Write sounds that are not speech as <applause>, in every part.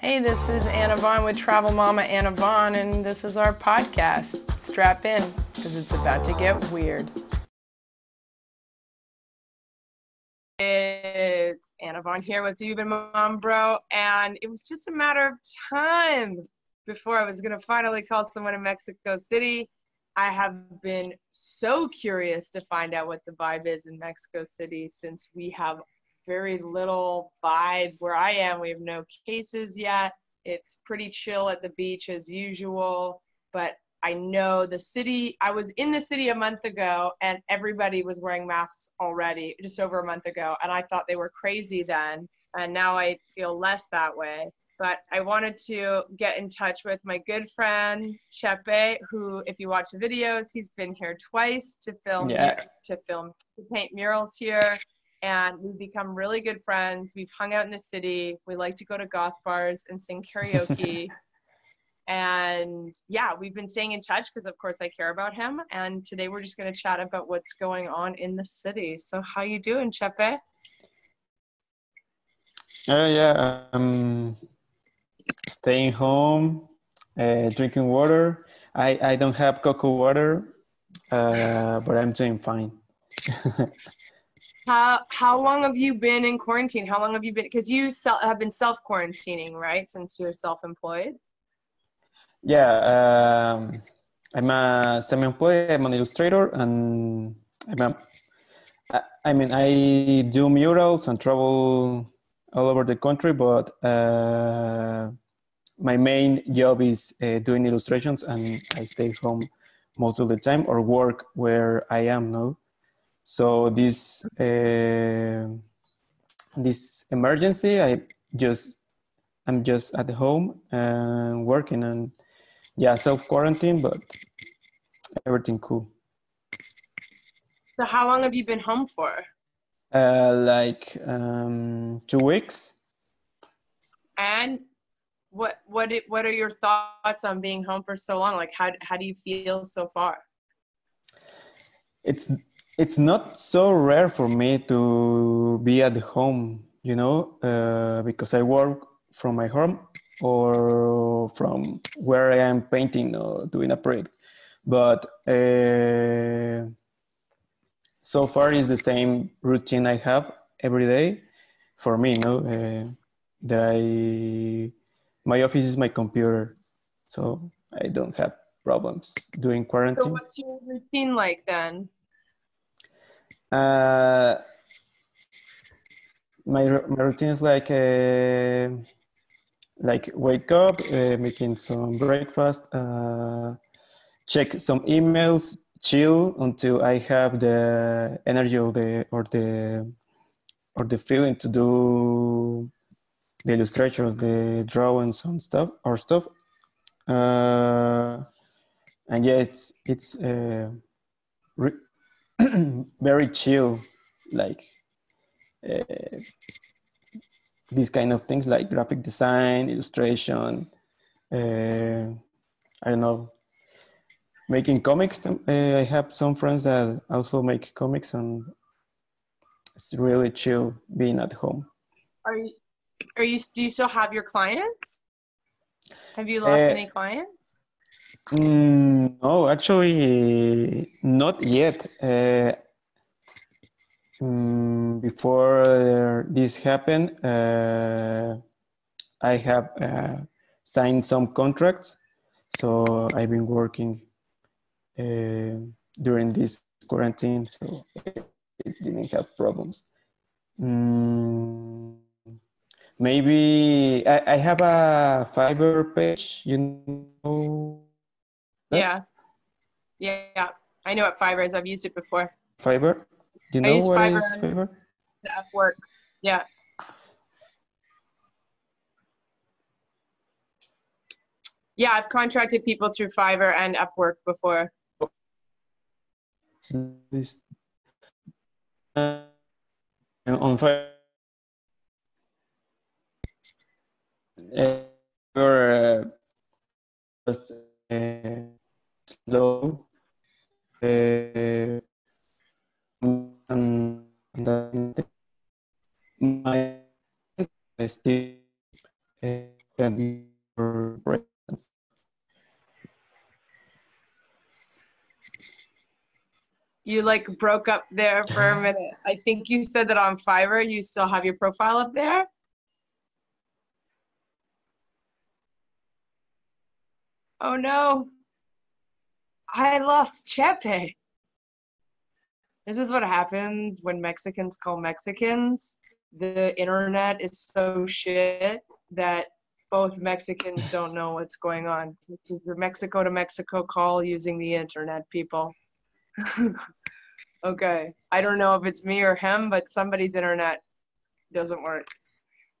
Hey, this is Anna Vaughn with Travel Mama Anna Vaughn, and this is our podcast. Strap in, because it's about to get weird. It's Anna Vaughn here with You've been Mom Bro, and it was just a matter of time before I was going to finally call someone in Mexico City. I have been so curious to find out what the vibe is in Mexico City since we have very little vibe where I am. We have no cases yet. It's pretty chill at the beach as usual. But I know the city, I was in the city a month ago and everybody was wearing masks already, just over a month ago. And I thought they were crazy then. And now I feel less that way. But I wanted to get in touch with my good friend Chepe, who, if you watch the videos, he's been here twice to film, Yeah. to film, to paint murals here and we've become really good friends. We've hung out in the city. We like to go to goth bars and sing karaoke. <laughs> and yeah, we've been staying in touch because, of course, I care about him. And today we're just going to chat about what's going on in the city. So, how you doing, Chepe? Uh, yeah, um, staying home, uh, drinking water. I, I don't have cocoa water, uh, but I'm doing fine. <laughs> How how long have you been in quarantine? How long have you been? Because you have been self quarantining, right? Since you're self employed. Yeah, um, I'm a semi-employed. I'm an illustrator, and I'm a, I, I mean, I do murals and travel all over the country, but uh, my main job is uh, doing illustrations, and I stay home most of the time or work where I am now. So this uh, this emergency, I just I'm just at home and working and yeah, self quarantine, but everything cool. So, how long have you been home for? Uh, like um, two weeks. And what what it, what are your thoughts on being home for so long? Like, how how do you feel so far? It's it's not so rare for me to be at home, you know, uh, because I work from my home or from where I am painting or doing a project. But uh, so far, it's the same routine I have every day for me, you know, uh, that I, my office is my computer, so I don't have problems doing quarantine. So, what's your routine like then? Uh, my my routine is like uh, like wake up, uh, making some breakfast, uh, check some emails, chill until I have the energy or the or the or the feeling to do the illustrations, the drawings and stuff or stuff. Uh, and yeah, it's it's uh, re- <clears throat> very chill, like uh, these kind of things like graphic design, illustration. Uh, I don't know, making comics. Uh, I have some friends that also make comics, and it's really chill being at home. Are you are you do you still have your clients? Have you lost Uh, any clients? Mm, no, actually, not yet. Uh, mm, before uh, this happened, uh, I have uh, signed some contracts, so I've been working uh, during this quarantine, so it, didn't have problems. Mm, maybe I, I have a Fiverr page, you know. Yeah, yeah, yeah. I know what Fiverr is. I've used it before. Fiverr? Do you I know what is Fiverr. Fiverr? At work. Yeah. Yeah, I've contracted people through Fiverr and Upwork before. Uh, on Fiverr. Uh, you're, uh, uh, slow. Uh, and my still uh, send You like broke up there for a minute. I think you said that on Fiverr you still have your profile up there. Oh no. I lost Chepe. This is what happens when Mexicans call Mexicans. The internet is so shit that both Mexicans <laughs> don't know what's going on. This is the Mexico to Mexico call using the internet, people. <laughs> okay. I don't know if it's me or him, but somebody's internet doesn't work.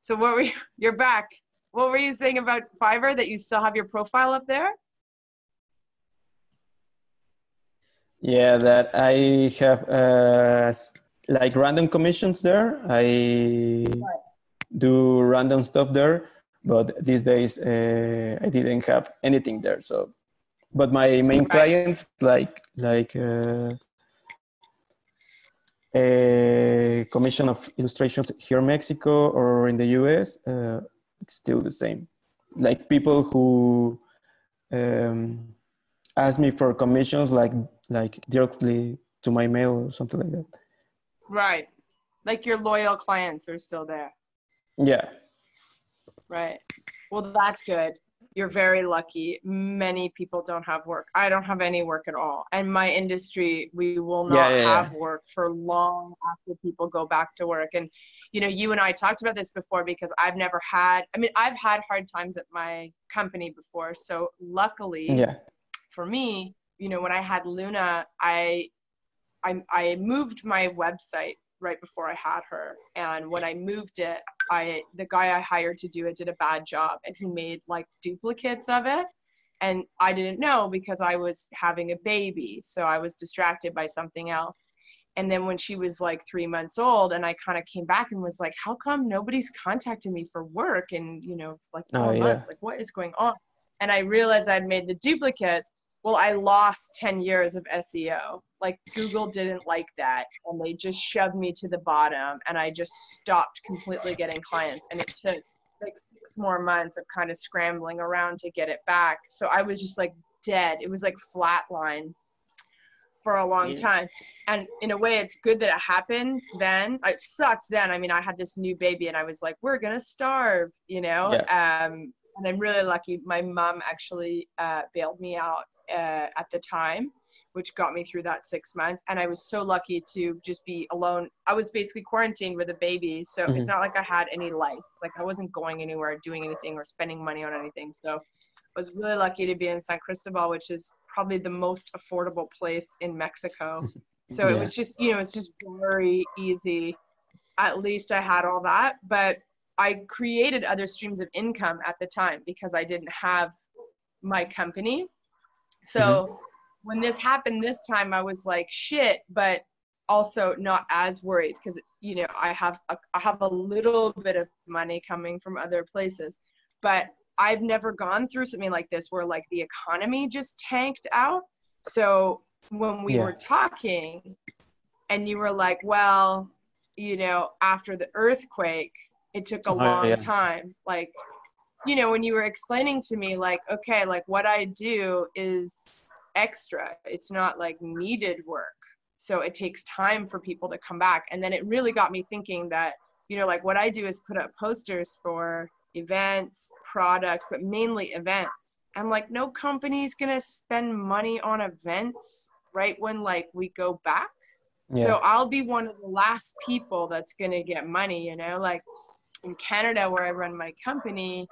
So what were you, <laughs> you're back. What were you saying about Fiverr that you still have your profile up there? Yeah, that I have uh, like random commissions there. I do random stuff there, but these days uh, I didn't have anything there. So, but my main clients like like uh, a commission of illustrations here in Mexico or in the US, uh, it's still the same. Like people who um, ask me for commissions, like like directly to my mail or something like that. Right. Like your loyal clients are still there. Yeah. Right. Well, that's good. You're very lucky. Many people don't have work. I don't have any work at all. And my industry, we will not yeah, yeah, have yeah. work for long after people go back to work. And, you know, you and I talked about this before because I've never had, I mean, I've had hard times at my company before. So luckily yeah. for me, you know, when I had Luna, I I, I moved my website right before I had her. And when I moved it, I the guy I hired to do it did a bad job and he made like duplicates of it. And I didn't know because I was having a baby. So I was distracted by something else. And then when she was like three months old, and I kind of came back and was like, how come nobody's contacted me for work? And, you know, like four oh, yeah. months, like what is going on? And I realized I'd made the duplicates well, I lost 10 years of SEO. Like Google didn't like that and they just shoved me to the bottom and I just stopped completely getting clients. And it took like six more months of kind of scrambling around to get it back. So I was just like dead. It was like flatline for a long yeah. time. And in a way, it's good that it happened then. It sucked then. I mean, I had this new baby and I was like, we're going to starve, you know? Yeah. Um, and I'm really lucky. My mom actually uh, bailed me out uh, at the time, which got me through that six months. And I was so lucky to just be alone. I was basically quarantined with a baby, so mm-hmm. it's not like I had any life. Like I wasn't going anywhere, doing anything, or spending money on anything. So I was really lucky to be in San Cristobal, which is probably the most affordable place in Mexico. <laughs> So yeah. it was just, you know, it's just very easy. At least I had all that, but I created other streams of income at the time because I didn't have my company. So mm-hmm. when this happened this time, I was like, shit, but also not as worried because you know I have a, I have a little bit of money coming from other places, but I've never gone through something like this where like the economy just tanked out. So when we yeah. were talking, and you were like, well, you know, after the earthquake, it took a oh, long yeah. time. Like you know, when you were explaining to me, like, okay, like what I do is extra, it's not like needed work. So it takes time for people to come back. And then it really got me thinking that, you know, like what I do is put up posters for events, products, but mainly events. I'm like, no company's gonna spend money on events right when like we go back. Yeah. So I'll be one of the last people that's gonna get money, you know, like in Canada where I run my company,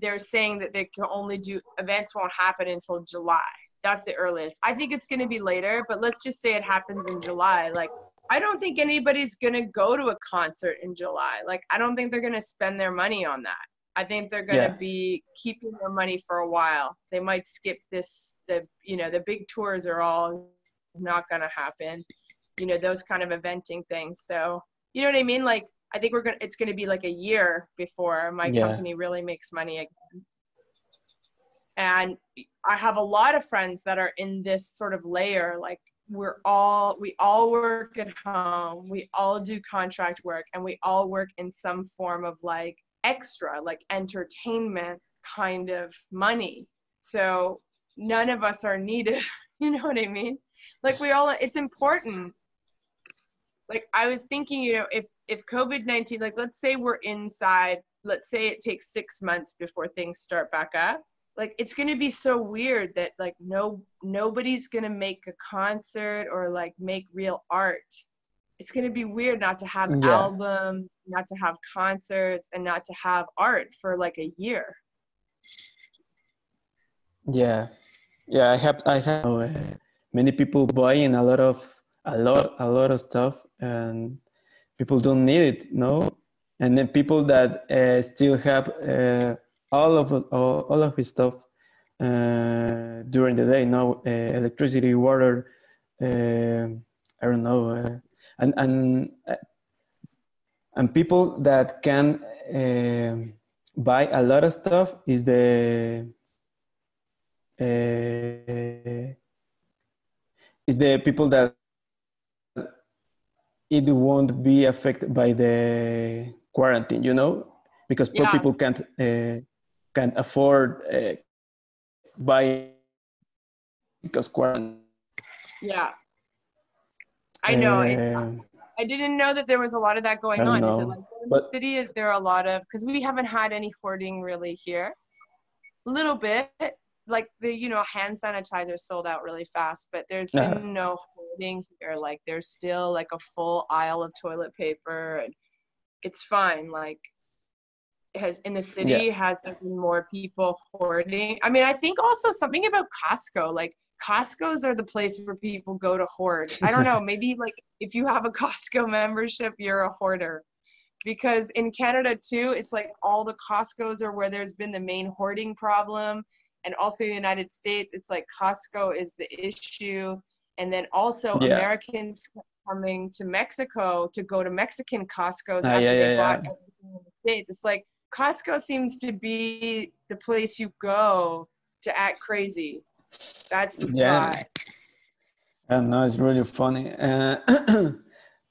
they're saying that they can only do events won't happen until July. That's the earliest. I think it's going to be later, but let's just say it happens in July. Like, I don't think anybody's going to go to a concert in July. Like, I don't think they're going to spend their money on that. I think they're going to yeah. be keeping their money for a while. They might skip this, the, you know, the big tours are all not going to happen, you know, those kind of eventing things. So, you know what I mean? Like, I think we're gonna it's gonna be like a year before my yeah. company really makes money again. And I have a lot of friends that are in this sort of layer, like we're all we all work at home, we all do contract work, and we all work in some form of like extra, like entertainment kind of money. So none of us are needed. <laughs> you know what I mean? Like we all, it's important. Like I was thinking, you know, if if COVID nineteen, like let's say we're inside, let's say it takes six months before things start back up. Like it's gonna be so weird that like no nobody's gonna make a concert or like make real art it's going to be weird not to have yeah. albums, not to have concerts, and not to have art for like a year. Yeah, yeah. I have I have uh, many people buying a lot of a lot a lot of stuff, and people don't need it, no. And then people that uh, still have uh, all of all, all of his stuff uh, during the day, now uh, electricity, water. Uh, I don't know and and and people that can uh, buy a lot of stuff is the uh, is the people that it won't be affected by the quarantine you know because poor yeah. people can't uh, can't afford uh, buy because quarantine yeah I know. Uh, I didn't know that there was a lot of that going on. Know. Is it like in but, the city? Is there a lot of because we haven't had any hoarding really here. A little bit, like the you know hand sanitizer sold out really fast, but there's been uh, no hoarding here. Like there's still like a full aisle of toilet paper, and it's fine. Like has in the city yeah. has there been more people hoarding? I mean, I think also something about Costco, like Costco's are the place where people go to hoard. I don't know, <laughs> maybe like if you have a Costco membership, you're a hoarder. Because in Canada too, it's like all the Costco's are where there's been the main hoarding problem. And also the United States, it's like Costco is the issue. And then also yeah. Americans coming to Mexico to go to Mexican Costco's uh, after yeah, they yeah, bought everything in the States. It's like Costco seems to be the place you go to act crazy that's the yeah. spot. Yeah, no, it's really funny. Uh, <clears throat>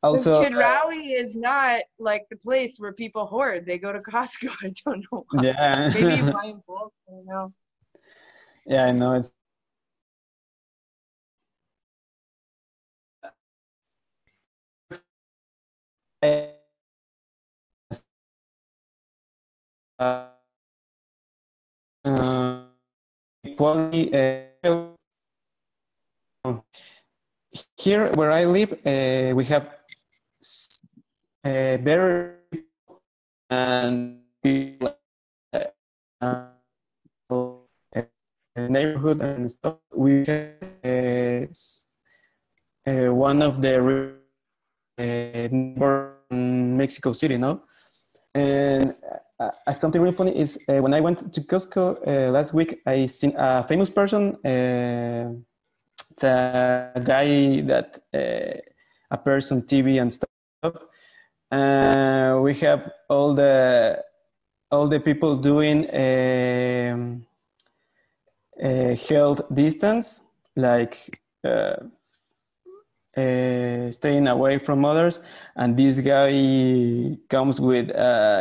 also, Chedraui is not like the place where people hoard. They go to Costco. <laughs> I don't know. Why. Yeah. Maybe buying bulk. I don't know. Yeah, I know it's. Uh, equality. Uh, here where I live, uh, we have uh, better and uh, neighborhood and stuff. We have uh, one of the uh, Mexico City, no? And uh, uh, something really funny is uh, when I went to Costco uh, last week, I seen a famous person. Uh, it's a guy that uh, appears on TV and stuff. we have all the all the people doing um, health distance, like staying away from others. And this guy comes with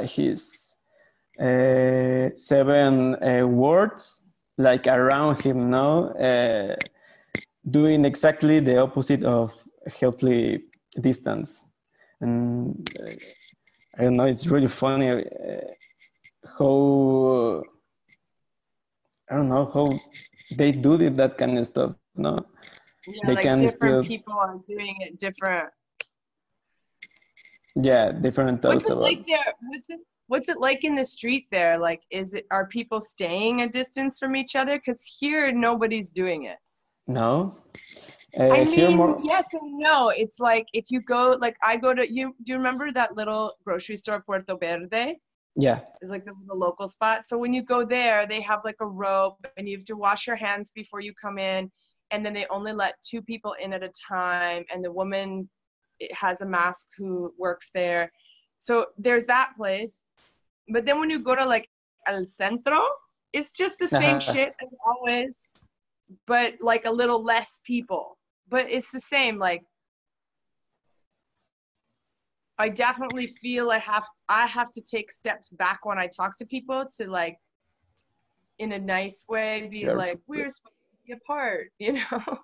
his uh, seven uh, words like around him now uh, doing exactly the opposite of healthy distance and uh, i don't know it's really funny uh, how i don't know how they do that kind of stuff no yeah, they like can different still... people are doing it different yeah different what's it like there what's it what's it like in the street there like is it are people staying a distance from each other because here nobody's doing it no uh, I mean, more... yes and no. It's like if you go, like I go to you. Do you remember that little grocery store, Puerto Verde? Yeah. It's like the, local spot. So when you go there, they have like a rope, and you have to wash your hands before you come in, and then they only let two people in at a time, and the woman has a mask who works there. So there's that place. But then when you go to like El Centro, it's just the same <laughs> shit as always, but like a little less people. But it's the same, like I definitely feel I have I have to take steps back when I talk to people to like in a nice way be Yeah. like we're supposed to be apart, <laughs> you know.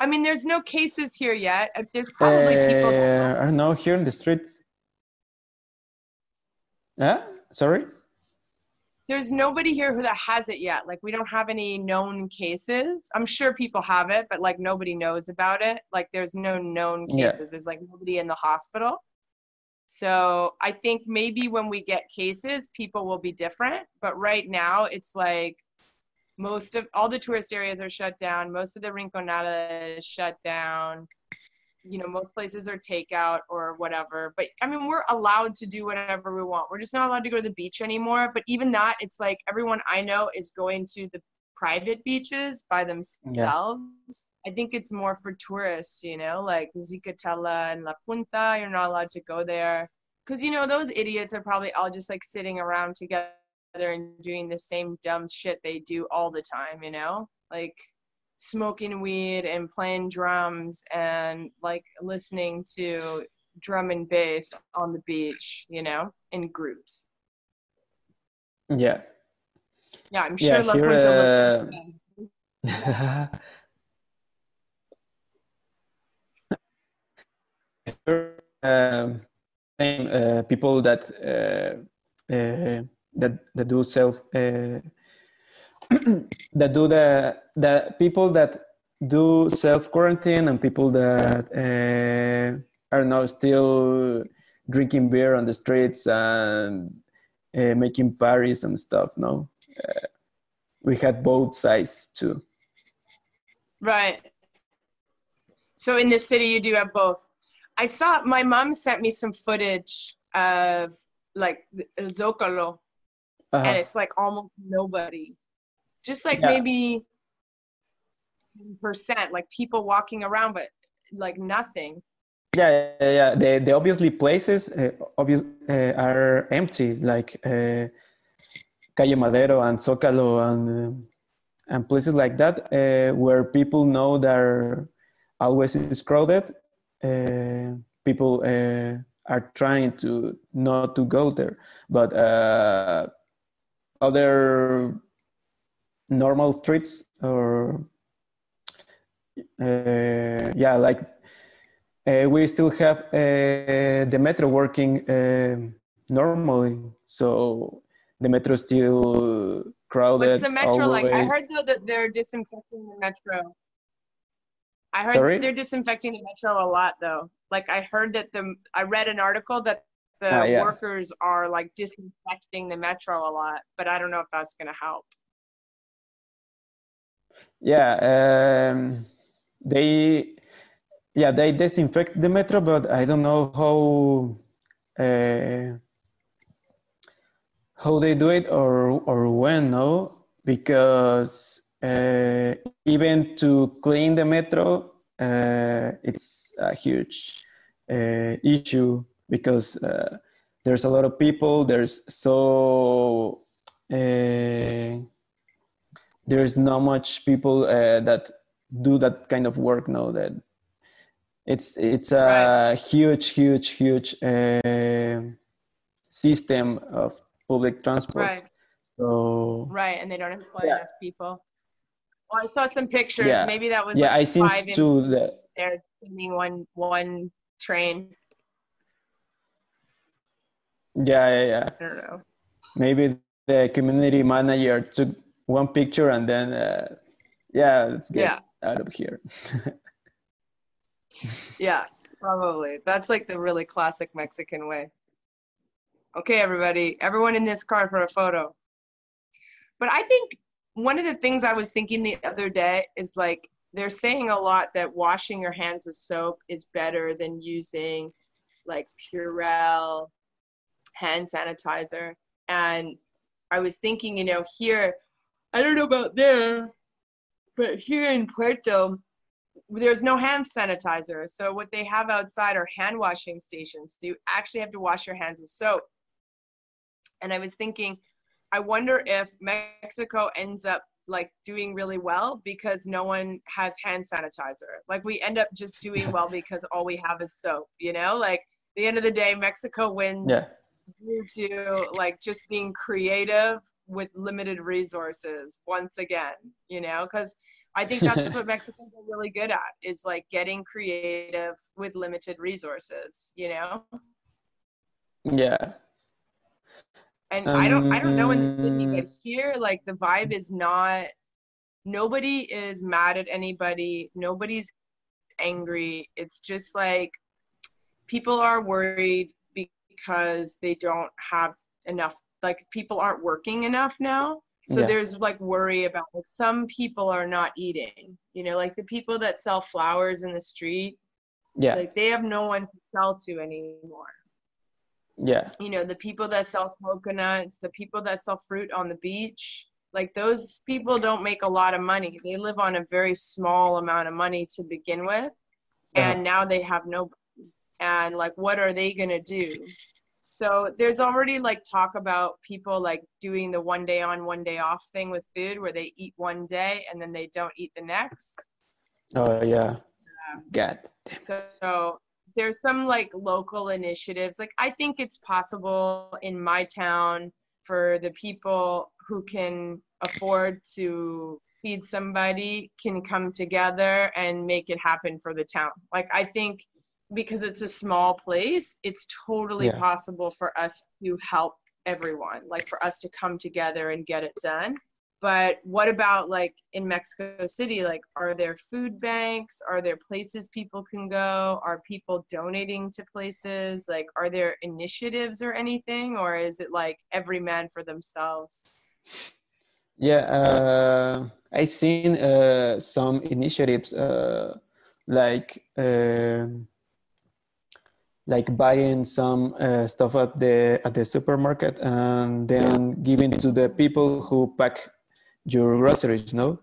I mean, there's no cases here yet. Uh, There's probably people. Uh, I don't know, here in the streets. Yeah, sorry? There's nobody here who that has it yet. Like we don't have any known cases. I'm sure people have it, but like nobody knows about it. Like there's no known Yeah. cases. There's like nobody in the hospital. So I think maybe when we get cases, people will be different. But right now, it's like most of all the tourist areas are shut down. Most of the Rinconada is shut down. You know, most places are takeout or whatever. But I mean, we're allowed to do whatever we want. We're just not allowed to go to the beach anymore. But even that, it's like everyone I know is going to the private beaches by themselves. I think it's more for tourists, you know, like Zicatela and La Punta. You're not allowed to go there because you know those idiots are probably all just like sitting around together and doing the same dumb shit they do all the time, you know, like smoking weed and playing drums and like listening to drum and bass on the beach, you know, in groups. Yeah. Yeah, I'm sure Yeah, La Punta. uh, um, uh, people that uh, uh, that that do self uh, that do the the people that do self quarantine and people that uh, are now still drinking beer on the streets and uh, making parties and stuff. No, uh, we had both sides too. Right. So in the city, you do have both. I saw my mom sent me some footage of like Zocalo, Uh-huh. and it's like almost nobody, just like Yeah. maybe percent, like people walking around, but like nothing. Yeah, yeah, yeah. The the obviously places uh, obvious uh, are empty, like uh, Calle Madero and Zócalo and and places like that, uh, where people know that always is crowded. Uh, people uh, are trying to not to go there, but uh, other normal streets or uh, yeah, like uh, we still have uh, the metro working uh, normally, so the metro still crowded. What's the metro like? I heard though that they're disinfecting the metro. I heard Sorry? they're disinfecting the metro a lot though. Like I heard that the I read an article that the Ah, yeah. workers are like disinfecting the metro a lot, but I don't know if that's gonna help. Yeah, um, they yeah they disinfect the metro, but I don't know how uh, how they do it or or when. No, because uh, even to clean the metro, uh, it's a huge uh, issue because uh, there's a lot of people. There's so. There's not much people uh, that do that kind of work now that it's it's a Right. huge huge huge uh, system of public transport Right, so right, and they don't employ Yeah. enough people. Well, I saw some pictures. Yeah. Maybe that was yeah like i in too that taking one one train. yeah yeah yeah I don't know. maybe the community manager took one picture and then uh, yeah let's get Yeah. out of here <laughs> Yeah, probably. That's like the really classic Mexican way. Okay, everybody, everyone in this car for a photo. But I think one of the things I was thinking the other day is like they're saying a lot that washing your hands with soap is better than using like Purell hand sanitizer. And I was thinking, you know, here, I don't know about there, but here in Puerto, there's no hand sanitizer. So what they have outside are hand washing stations. So you actually have to wash your hands with soap. And I was thinking, I wonder if Mexico ends up like doing really well because no one has hand sanitizer. Like we end up just doing <laughs> well because all we have is soap, you know? Like the end of the day, Mexico wins Yeah. due to like just being creative with limited resources once again, you know? Because I think that's <laughs> what Mexicans are really good at is like getting creative with limited resources, you know? Yeah. and I don't I don't know in the city, but Um, here like the vibe is not nobody is mad at anybody, nobody's angry. It's just like people are worried because they don't have enough like people aren't working enough now. So Yeah. there's like worry about like some people are not eating. You know, like the people that sell flowers in the street, Yeah. like they have no one to sell to anymore Yeah. you know the people that sell coconuts the people that sell fruit on the beach like those people don't make a lot of money they live on a very small amount of money to begin with uh-huh. and now they have no and like what are they going to do so there's already like talk about people like doing the one day on one day off thing with food where they eat one day and then they don't eat the next Oh yeah. Um, God. so there's some like local initiatives. Like I think it's possible in my town for the people who can afford to feed somebody can come together and make it happen for the town. Like I think because it's a small place, it's totally Yeah. possible for us to help everyone, like for us to come together and get it done. But what about like in Mexico City? Like, are there food banks? Are there places people can go? Are people donating to places? Like, are there initiatives or anything? Or is it like every man for themselves? Yeah, uh, I seen uh, some initiatives uh, like um like buying some uh, stuff at the at the supermarket and then giving to the people who pack your groceries. No,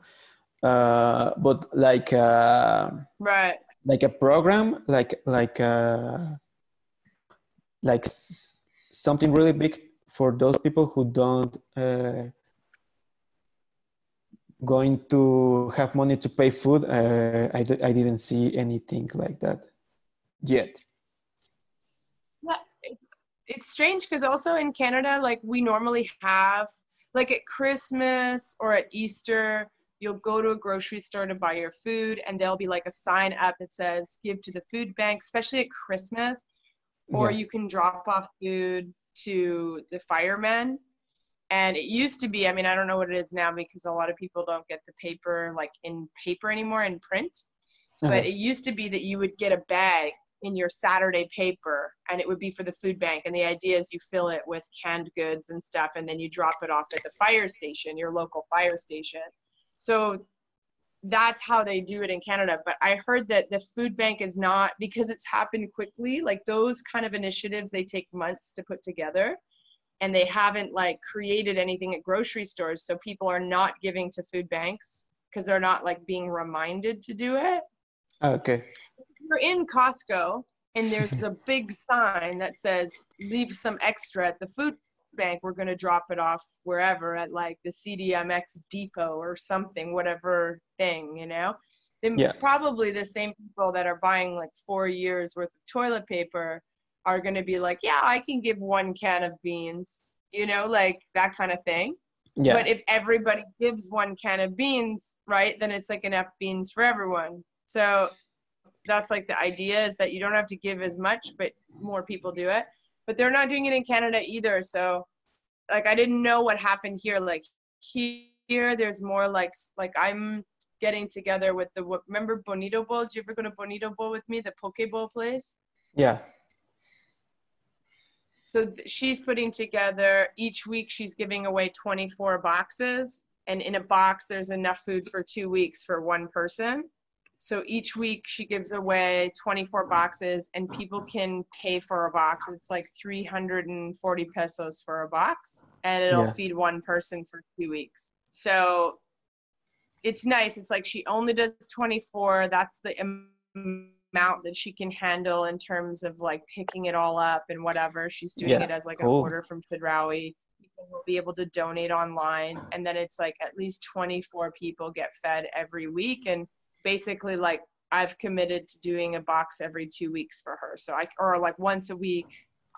uh, but like uh, Right. like a program, like like uh, like s- something really big for those people who don't. Uh, going to have money to pay food uh, I, d- I didn't see anything like that yet it's, strange because also in Canada, like we normally have, like at Christmas or at Easter, you'll go to a grocery store to buy your food, and there'll be like a sign up that says "Give to the food bank," especially at Christmas, or Yeah. you can drop off food to the firemen. And it used to be, I mean, I don't know what it is now because a lot of people don't get the paper like in paper anymore in print Uh-huh. but it used to be that you would get a bag in your Saturday paper and it would be for the food bank. And the idea is you fill it with canned goods and stuff and then you drop it off at the fire station, your local fire station. So that's how they do it in Canada. But I heard that the food bank is not because it's happened quickly, like those kind of initiatives, they take months to put together and they haven't like created anything at grocery stores. So people are not giving to food banks because they're not like being reminded to do it okay you're in Costco and there's a <laughs> big sign that says leave some extra at the food bank, we're going to drop it off wherever at like the CDMX depot or something, whatever thing, you know? Then Yeah. probably the same people that are buying like four years worth of toilet paper are going to be like, yeah, I can give one can of beans, you know, like that kind of thing. yeah But if everybody gives one can of beans, right, then it's like enough beans for everyone. So that's like the idea is that you don't have to give as much, but more people do it. But they're not doing it in Canada either. So, like, I didn't know what happened here. Like here, there's more like like I'm getting together with the remember Bonito Bowl. Did you ever go to Bonito Bowl with me, the Poke Bowl place? yeah So she's putting together each week. She's giving away 24 boxes, and in a box there's enough food for two weeks for one person. So each week she gives away 24 boxes, and people can pay for a box. It's like 340 pesos for a box, and it'll Yeah. feed one person for two weeks. So it's nice. It's like she only does 24. That's the amount that she can handle in terms of like picking it all up and whatever. She's doing Yeah, it as like cool. a order from Chedraui people will be able to donate online and then it's like at least 24 people get fed every week and basically like i've committed to doing a box every two weeks for her. So i or like once a week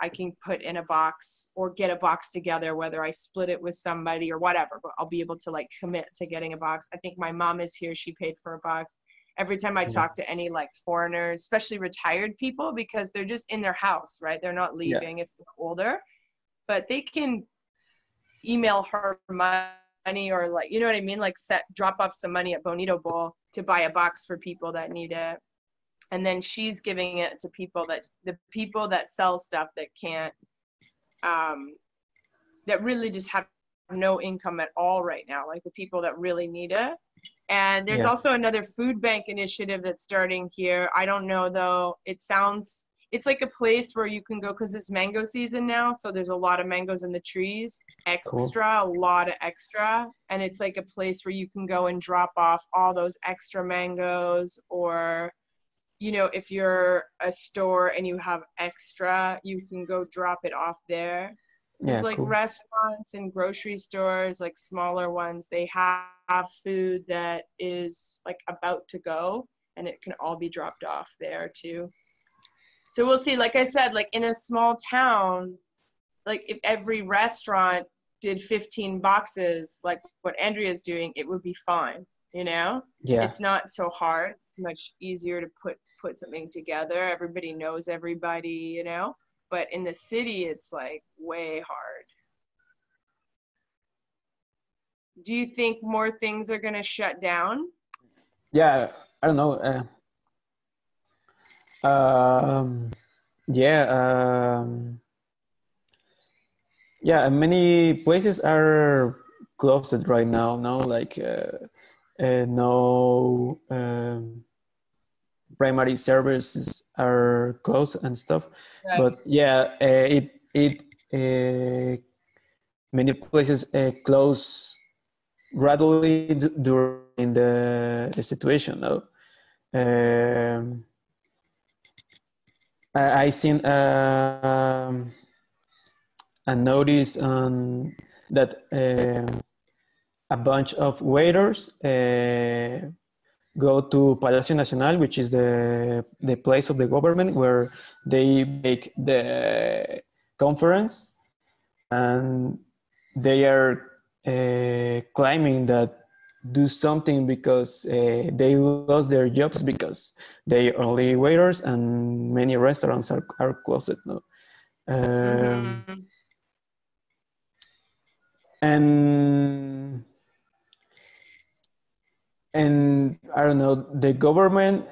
i can put in a box or get a box together whether i split it with somebody or whatever but i'll be able to like commit to getting a box. I think my mom is here. She paid for a box. Every time I talk to any like foreigners, especially retired people, because they're just in their house, right? They're not leaving yeah. if they're older, but they can email her money or like, you know what I mean? Like set, drop off some money at Bonito Bowl to buy a box for people that need it. And then she's giving it to people that the people that sell stuff that can't, um, that really just have no income at all right now, like the people that really need it and there's yeah. also another food bank initiative that's starting here. I don't know though. It sounds it's like a place where you can go because it's mango season now, so there's a lot of mangoes in the trees. Extra, cool. a lot of extra, and it's like a place where you can go and drop off all those extra mangoes, or you know, if you're a store and you have extra, you can go drop it off there. Yeah, like cool. restaurants and grocery stores, like smaller ones, they have food that is like about to go and it can all be dropped off there too. So we'll see. Like I said, like in a small town, like if every restaurant did 15 boxes, like what Andrea's doing, it would be fine, you know? Yeah. It's not so hard, much easier to put put something together. Everybody knows everybody, you know? but in the city it's like way hard do you think more things are going to shut down yeah i don't know uh, um, yeah um, yeah many places are closed right now no like uh, uh, no um, primary services are closed and stuff right. but yeah uh, it it uh, many places uh, close gradually during the, the situation though um, I, I seen um, a notice on that uh, a bunch of waiters uh, go to Palacio Nacional, which is the the place of the government where they make the conference, and they are uh, claiming that do something because uh, they lost their jobs because they are only waiters and many restaurants are, are closed now. Um, mm-hmm. And and I don't know, the government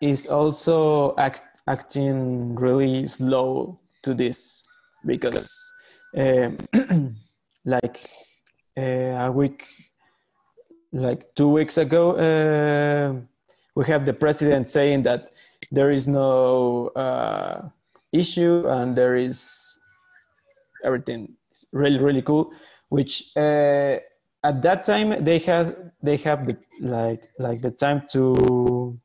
is also act, acting really slow to this because, um, <clears throat> like uh, a week, like two weeks ago, uh, we have the president saying that there is no uh, issue and there is everything is really really cool, which uh, at that time they had they have the like like the time to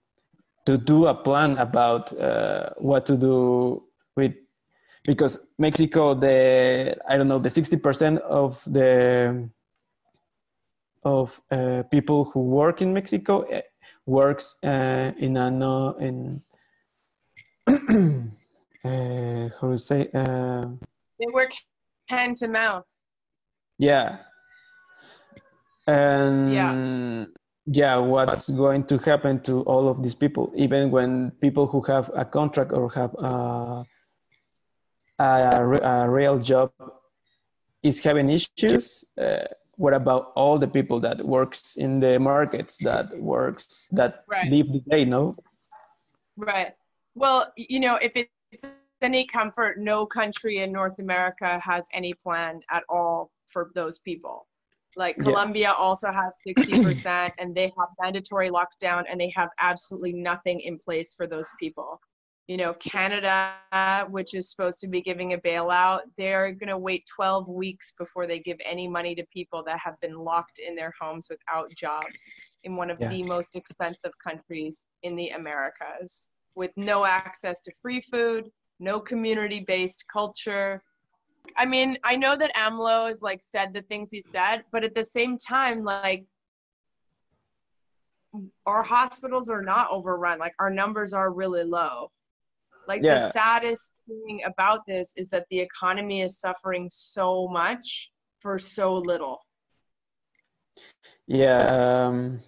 to do a plan about uh, what to do with because Mexico the I don't know the sixty percent of the of uh, people who work in Mexico uh, works uh, in a no in <clears throat> uh, how to say uh, they work hand to mouth yeah and yeah. yeah what's going to happen to all of these people even when people who have a contract or have a, a, a real job is having issues uh, what about all the people that works in the markets that works that right. live the day no right well you know if it's any comfort no country in north america has any plan at all for those people like Colombia yeah. also has 60% and they have mandatory lockdown and they have absolutely nothing in place for those people. You know, Canada, which is supposed to be giving a bailout, they're going to wait 12 weeks before they give any money to people that have been locked in their homes without jobs in one of yeah. the most expensive countries in the Americas with no access to free food, no community based culture, I mean, I know that AMLO has like said the things he said, but at the same time, like our hospitals are not overrun. Like our numbers are really low. Like Yeah. the saddest thing about this is that the economy is suffering so much for so little. Yeah. Um,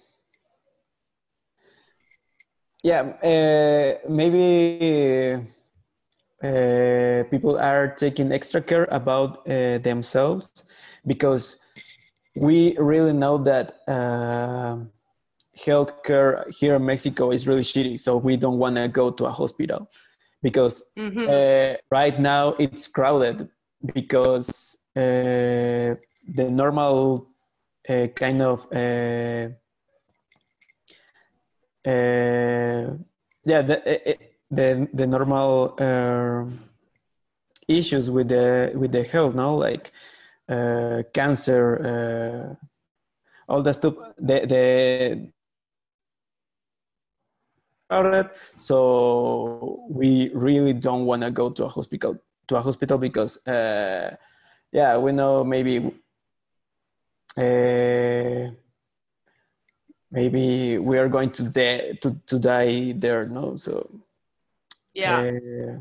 yeah. Uh, maybe uh, people are taking extra care about uh, themselves because we really know that uh, healthcare here in Mexico is really shitty. So we don't want to go to a hospital because Mhm. uh, right now it's crowded because uh, the normal uh, kind of uh, uh, yeah the, uh, the the normal uh, issues with the with the health now like uh, cancer uh, all that stuff the the so we really don't want to go to a hospital to a hospital because uh, yeah we know maybe uh, maybe we are going to, die to, to die there no so yeah. uh,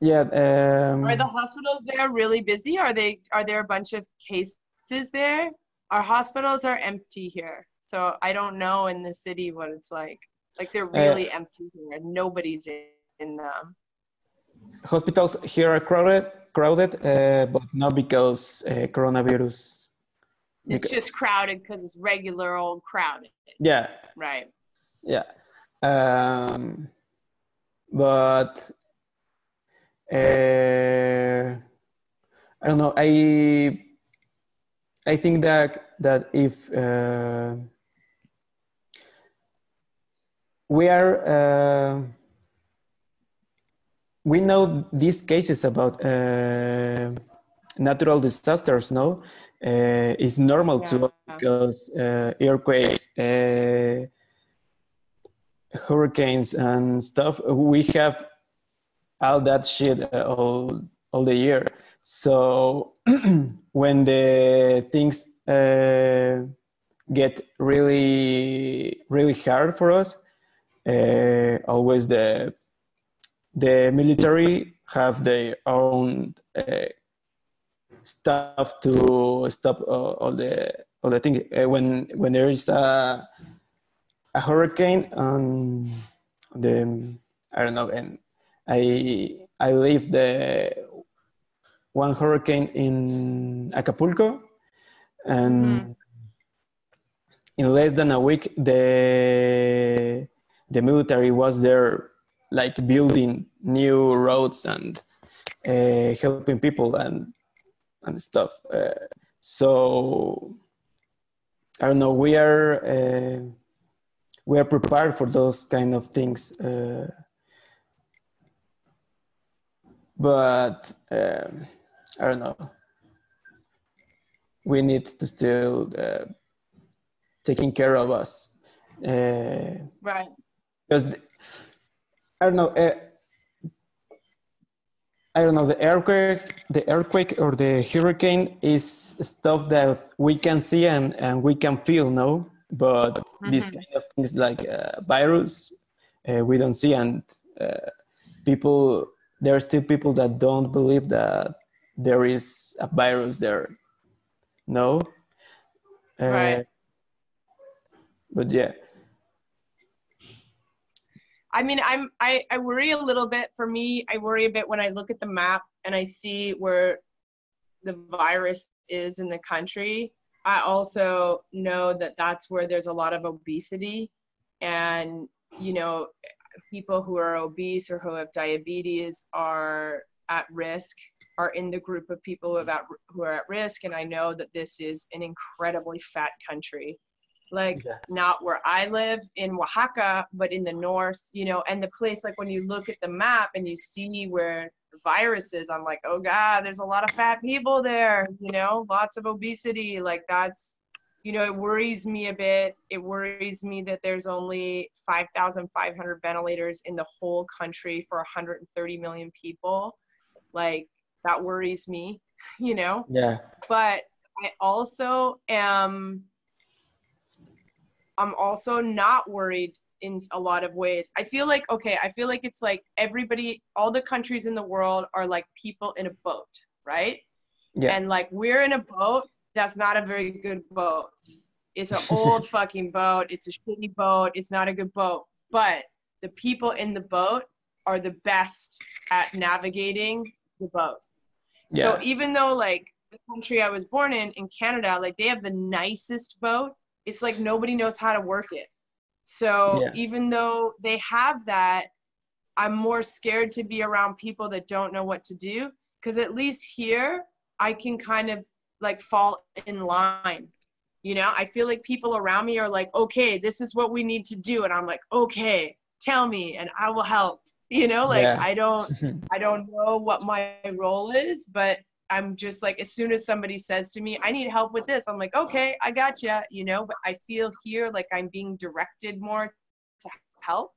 yeah um, Are the hospitals there really busy? Are they are there a bunch of cases there? Our hospitals are empty here. So I don't know in the city what it's like. Like they're really empty here. And nobody's in, in them. hospitals here are crowded crowded uh, but not because uh, coronavirus It's Because- just crowded because it's regular old crowded. yeah Right. yeah um, but uh, i don't know i i think that that if uh, we are uh, we know these cases about uh, natural disasters no? Uh, is normal to Yeah. us because uh, earthquakes uh, hurricanes and stuff. We have all that shit uh, all all the year. So <clears throat> when the things uh, get really really hard for us uh, always the the military have their own uh, stuff to stop uh, all the all the things uh, when when there is a a hurricane on the I don't know and I I live the one hurricane in Acapulco and Mhm. in less than a week the the military was there like building new roads and uh, helping people and and stuff uh, so I don't know we are uh, we are prepared for those kind of things uh, but um, I don't know we need to still uh, taking care of us Right. Because the- I don't know. Uh, I don't know. The earthquake, the earthquake or the hurricane is stuff that we can see and, and we can feel, no. But these Mhm. kind of things like uh, virus, uh, we don't see, and uh, people. There are still people that don't believe that there is a virus there. No. Right. But yeah. I mean, I'm I, I worry a little bit. For me, I worry a bit when I look at the map and I see where the virus is in the country. I also know that that's where there's a lot of obesity, and you know, people who are obese or who have diabetes are at risk. Are in the group of people who, who are at risk, and I know that this is an incredibly fat country. Like Yeah. not where I live in Oaxaca, but in the north, you know, and the place like when you look at the map and you see where viruses, I'm like, oh God, there's a lot of fat people there, you know, lots of obesity. Like that's you know, it worries me a bit. It worries me that there's only 5,500 ventilators in the whole country for 130 million people. Like, that worries me, <laughs> you know? Yeah. But I also am, I'm also not worried in a lot of ways. I feel like, okay, I feel like it's like everybody, all the countries in the world are like people in a boat, right? Yeah. And like, we're in a boat that's not a very good boat. It's an old <laughs> fucking boat. It's a shitty boat. It's not a good boat. But the people in the boat are the best at navigating the boat. Yeah. So even though like the country I was born in, in Canada, like they have the nicest boat, it's like nobody knows how to work it. So Yeah. even though they have that, I'm more scared to be around people that don't know what to do. Cause at least here I can kind of like fall in line. You know, I feel like people around me are like, okay, this is what we need to do. And I'm like, okay, tell me and I will help. You know, like Yeah. I don't <laughs> I don't know what my role is, but I'm just like, as soon as somebody says to me, I need help with this, I'm like, okay, I got you, you know, but I feel here like I'm being directed more to help.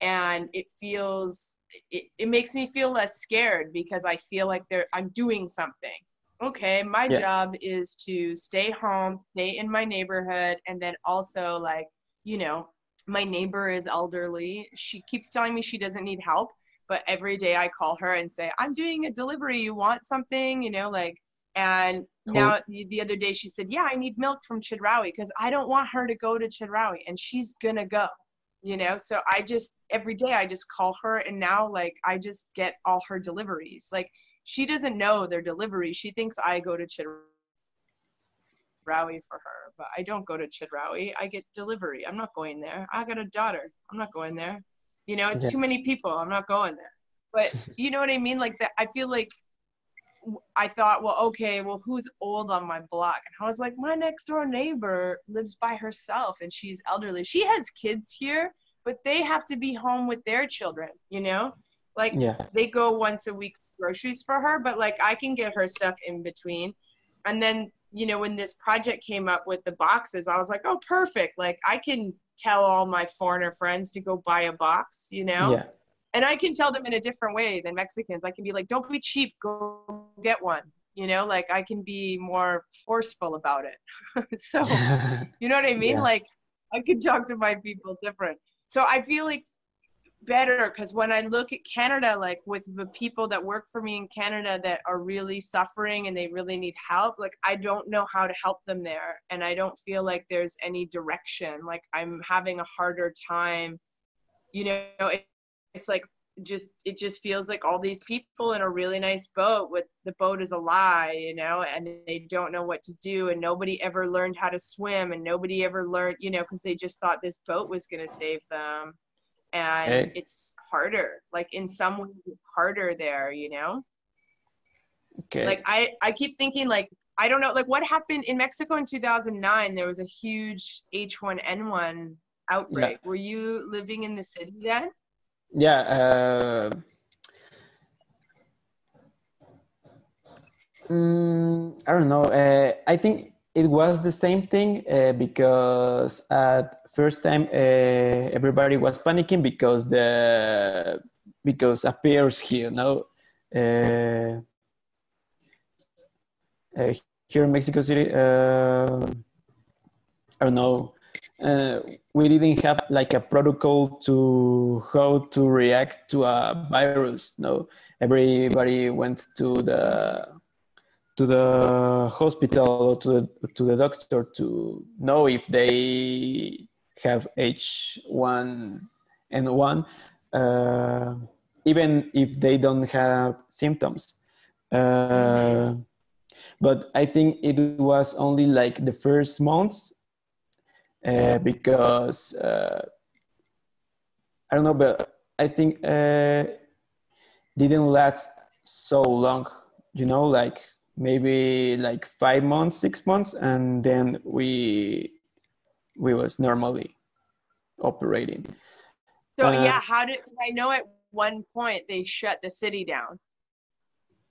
And it feels, it, it makes me feel less scared because I feel like there, I'm doing something. Okay, my Yeah. job is to stay home, stay in my neighborhood, and then also like, you know, my neighbor is elderly. She keeps telling me she doesn't need help but every day I call her and say, I'm doing a delivery. You want something? You know, like, and now the, the other day she said, Yeah, I need milk from Chedraui because I don't want her to go to Chedraui and she's gonna go, you know? So I just, every day I just call her and now, like, I just get all her deliveries. Like, she doesn't know their deliveries. She thinks I go to Chedraui for her, but I don't go to Chedraui. I get delivery. I'm not going there. I got a daughter. I'm not going there. You know, it's Yeah. too many people. I'm not going there. But <laughs> you know what I mean? Like that. I feel like I thought, well, okay, well, who's old on my block? And I was like, my next door neighbor lives by herself and she's elderly. She has kids here, but they have to be home with their children. You know, like yeah. they go once a week groceries for her, but like I can get her stuff in between. And then, you know, when this project came up with the boxes, I was like, oh, perfect. Like I can tell all my foreigner friends to go buy a box, you know? Yeah. And I can tell them in a different way than Mexicans. I can be like, don't be cheap, go get one. You know, like I can be more forceful about it. <laughs> so, <laughs> you know what I mean? Yeah. Like I can talk to my people different. So I feel like better because when I look at Canada, like with the people that work for me in Canada that are really suffering and they really need help, like I don't know how to help them there. And I don't feel like there's any direction. Like I'm having a harder time, you know, it, it's like just it just feels like all these people in a really nice boat with the boat is a lie you know and they don't know what to do and nobody ever learned how to swim and nobody ever learned you know because they just thought this boat was going to save them and Hey. it's harder like in some ways it's harder there you know okay. like i i keep thinking like i don't know like what happened in mexico in 2009 there was a huge h1n1 outbreak were you living in the city then yeah. Uh, mm, I don't know. Uh, I think it was the same thing uh, because at first time uh, everybody was panicking because the because appears here now. Uh, uh, here in Mexico City, I don't know. Uh, we didn't have like a protocol to how to react to a virus. No, everybody went to the to the hospital or to the, to the doctor to know if they have H1N1, uh, even if they don't have symptoms. Uh, but I think it was only like the first months uh, because uh, I don't know, but I think uh, didn't last so long. You know, like maybe like five months, six months, and then we we was normally operating. So Uh, yeah, how did I know at one point they shut the city down?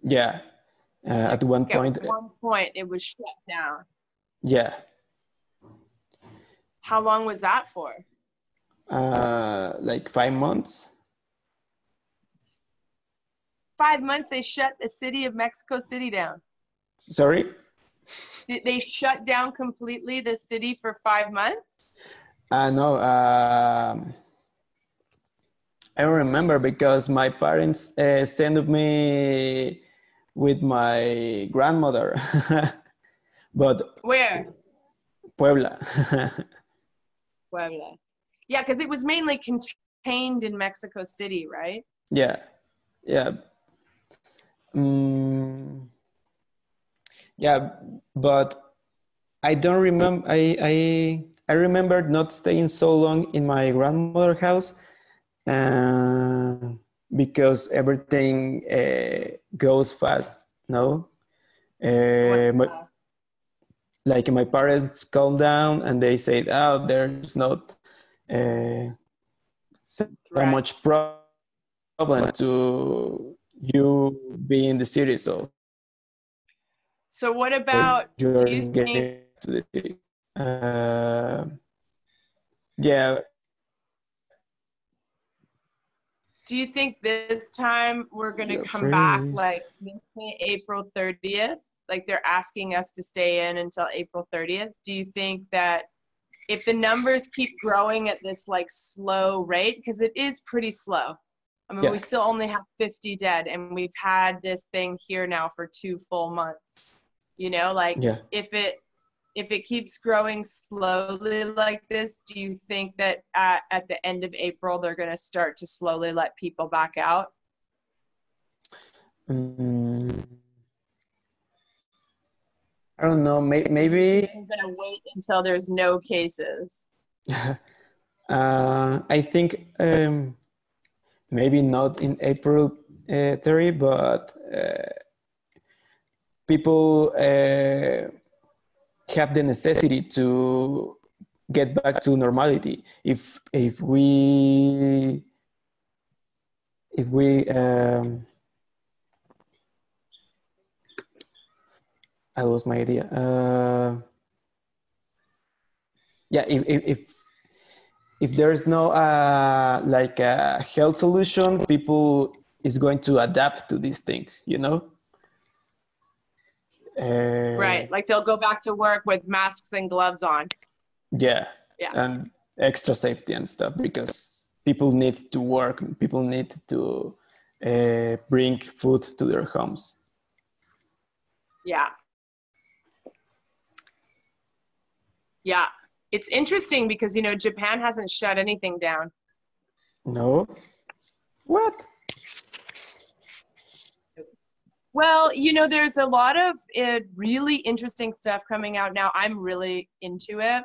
Yeah, uh, at one point At point, one point it was shut down. yeah, How long was that for? Uh, like five months. Five months, they shut the city of Mexico City down. Sorry. Did they shut down completely the city for five months? Uh. Um, I don't remember because my parents uh, sent me with my grandmother. <laughs> but where? Puebla. <laughs> Puebla. Yeah, because it was mainly contained in Mexico City, right? Yeah, yeah. Um, yeah, but I don't remember. I I I remember not staying so long in my grandmother's house, uh, because everything uh, goes fast. No, uh, my, like my parents calm down and they say, "Oh, there's not uh, so right. much problem to you be in the city." So, so what about? Do you think? The. Uh, yeah. Do you think this time we're gonna come back like April 30th? like they're asking us to stay in until April 30th. Do you think that if the numbers keep growing at this like slow rate, because it is pretty slow. I mean, yeah. we still only have 50 dead, and we've had this thing here now for two full months. You know, like yeah. if it if it keeps growing slowly like this, do you think that at, at the end of April they're going to start to slowly let people back out? Mm, I don't know. May- maybe I'm gonna wait until there's no cases. <laughs> uh, I think um, maybe not in April uh, 30, but uh, people uh, have the necessity to get back to normality. If if we if we um, I lost my idea. Uh, yeah, if, if, if if there's no uh, like a health solution, people is going to adapt to this thing, you know? Uh, right, like they'll go back to work with masks and gloves on. Yeah, yeah, and extra safety and stuff because people need to work, people need to uh, bring food to their homes. Yeah, Yeah. It's interesting because, you know, Japan hasn't shut anything down. No. What? Well, you know, there's a lot of uh, really interesting stuff coming out now. I'm really into it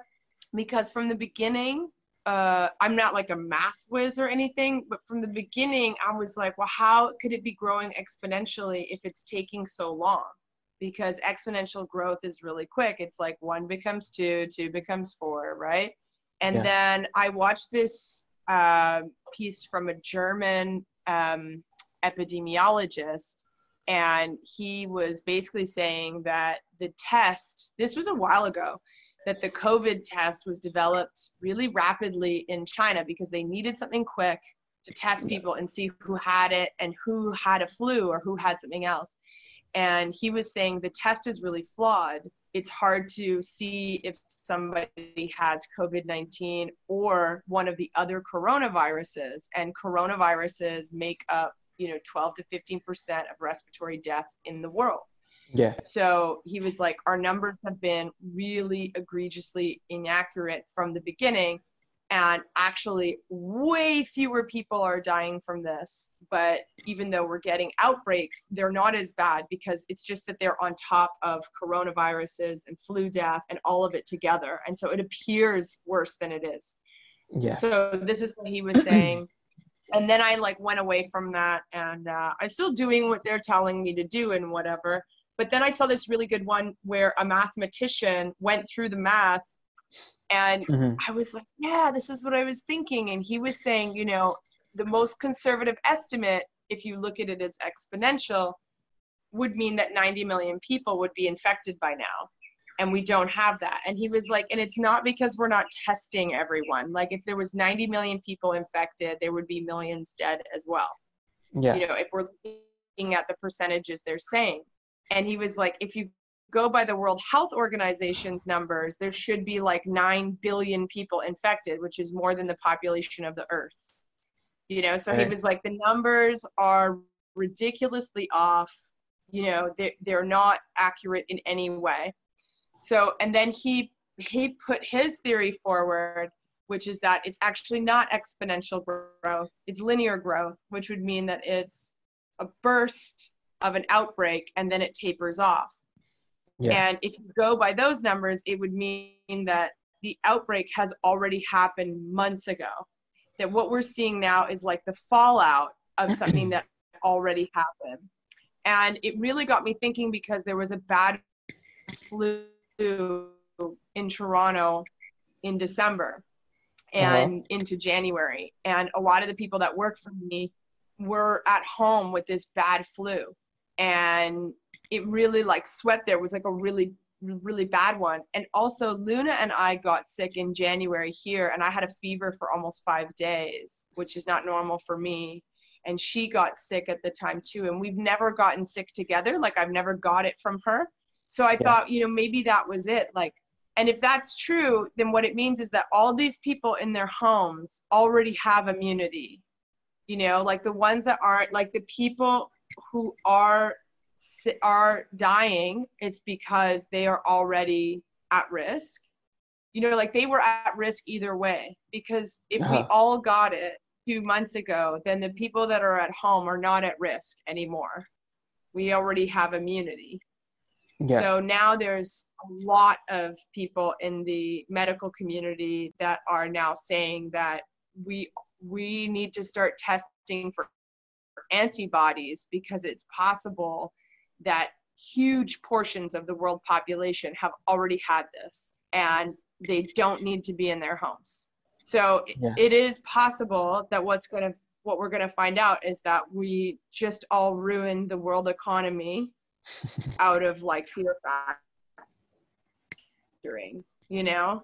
because from the beginning, uh, I'm not like a math whiz or anything, but from the beginning, I was like, well, how could it be growing exponentially if it's taking so long? because exponential growth is really quick. It's like one becomes two, two becomes four, right? And yeah. then I watched this uh, piece from a German um, epidemiologist, and he was basically saying that the test, this was a while ago, that the COVID test was developed really rapidly in China because they needed something quick to test people and see who had it and who had a flu or who had something else and he was saying the test is really flawed. It's hard to see if somebody has COVID 19 or one of the other coronaviruses. And coronaviruses make up, you know, 12 to 15% of respiratory death in the world. Yeah. So he was like, our numbers have been really egregiously inaccurate from the beginning and actually way fewer people are dying from this but even though we're getting outbreaks they're not as bad because it's just that they're on top of coronaviruses and flu death and all of it together and so it appears worse than it is yeah so this is what he was saying <clears throat> and then i like went away from that and uh, i'm still doing what they're telling me to do and whatever but then i saw this really good one where a mathematician went through the math and mm-hmm. I was like, yeah, this is what I was thinking. And he was saying, you know, the most conservative estimate, if you look at it as exponential, would mean that 90 million people would be infected by now. And we don't have that. And he was like and it's not because we're not testing everyone. Like if there was 90 million people infected there would be millions dead as well. Yeah. You know if we're looking at the percentages they're saying. And he was like if you go by the world health organization's numbers there should be like 9 billion people infected which is more than the population of the earth. You know so he was like the numbers are ridiculously off. You know they, they're not accurate in any way so and then he he put his theory forward which is that it's actually not exponential growth it's linear growth which would mean that it's a burst of an outbreak and then it tapers off. Yeah. and if you go by those numbers it would mean that the outbreak has already happened months ago. That what we're seeing now is like the fallout of <clears throat> something that already happened. And it really got me thinking because there was a bad flu in Toronto in December and uh-huh. into January. And a lot of the people that work for me were at home with this bad flu. And it really like swept there was like a really really bad one and also luna and i got sick in january here and i had a fever for almost five days which is not normal for me and she got sick at the time too and we've never gotten sick together like i've never got it from her so i yeah. thought you know maybe that was it like and if that's true then what it means is that all these people in their homes already have immunity you know like the ones that aren't like the people who are are dying it's because they are already at risk you know like they were at risk either way because if uh-huh. we all got it two months ago, then the people that are at home are not at risk anymore. We already have immunity. Yeah. So now there's a lot of people in the medical community that are now saying that we we need to start testing for antibodies because it's possible that huge portions of the world population have already had this and they don't need to be in their homes. So yeah. it is possible that what's going to what we're going to find out is that we just all ruined the world economy out of like fear factoring, you know?